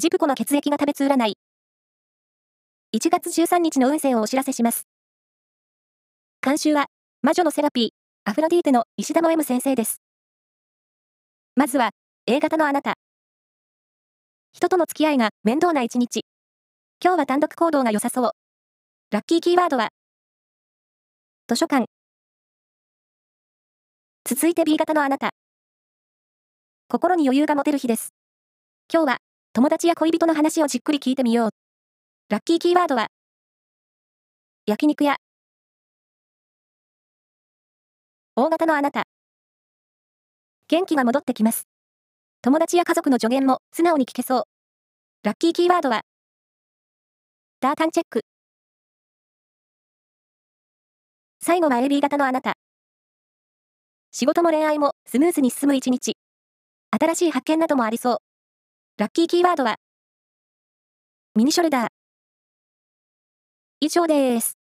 ジプコの血液が食べつ占い。1月13日の運勢をお知らせします。監修は、魔女のセラピー、アフロディーテの石田の M 先生です。まずは、A 型のあなた。人との付き合いが面倒な一日。今日は単独行動が良さそう。ラッキーキーワードは、図書館。続いて B 型のあなた。心に余裕が持てる日です。今日は、友達や恋人の話をじっくり聞いてみよう。ラッキーキーワードは、焼肉屋。大型のあなた。元気が戻ってきます。友達や家族の助言も素直に聞けそう。ラッキーキーワードは、ダータンチェック。最後は AB 型のあなた。仕事も恋愛もスムーズに進む一日。新しい発見などもありそう。ラッキーキーワードは、ミニショルダー。以上です。